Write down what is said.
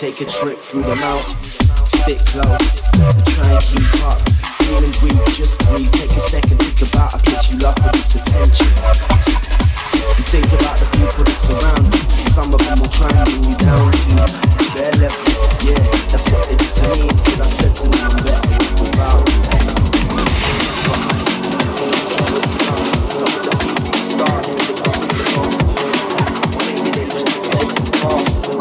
take a trip through the mountain. Stick close try and keep up. Feeling weak, just breathe. Take a second, think about a place you love with this attention. And think about the people that surround you. Some of them will try and bring you down to their level. Yeah, that's what they did to me until I said to them, I'm better without you. Some of the people started with the. Maybe they just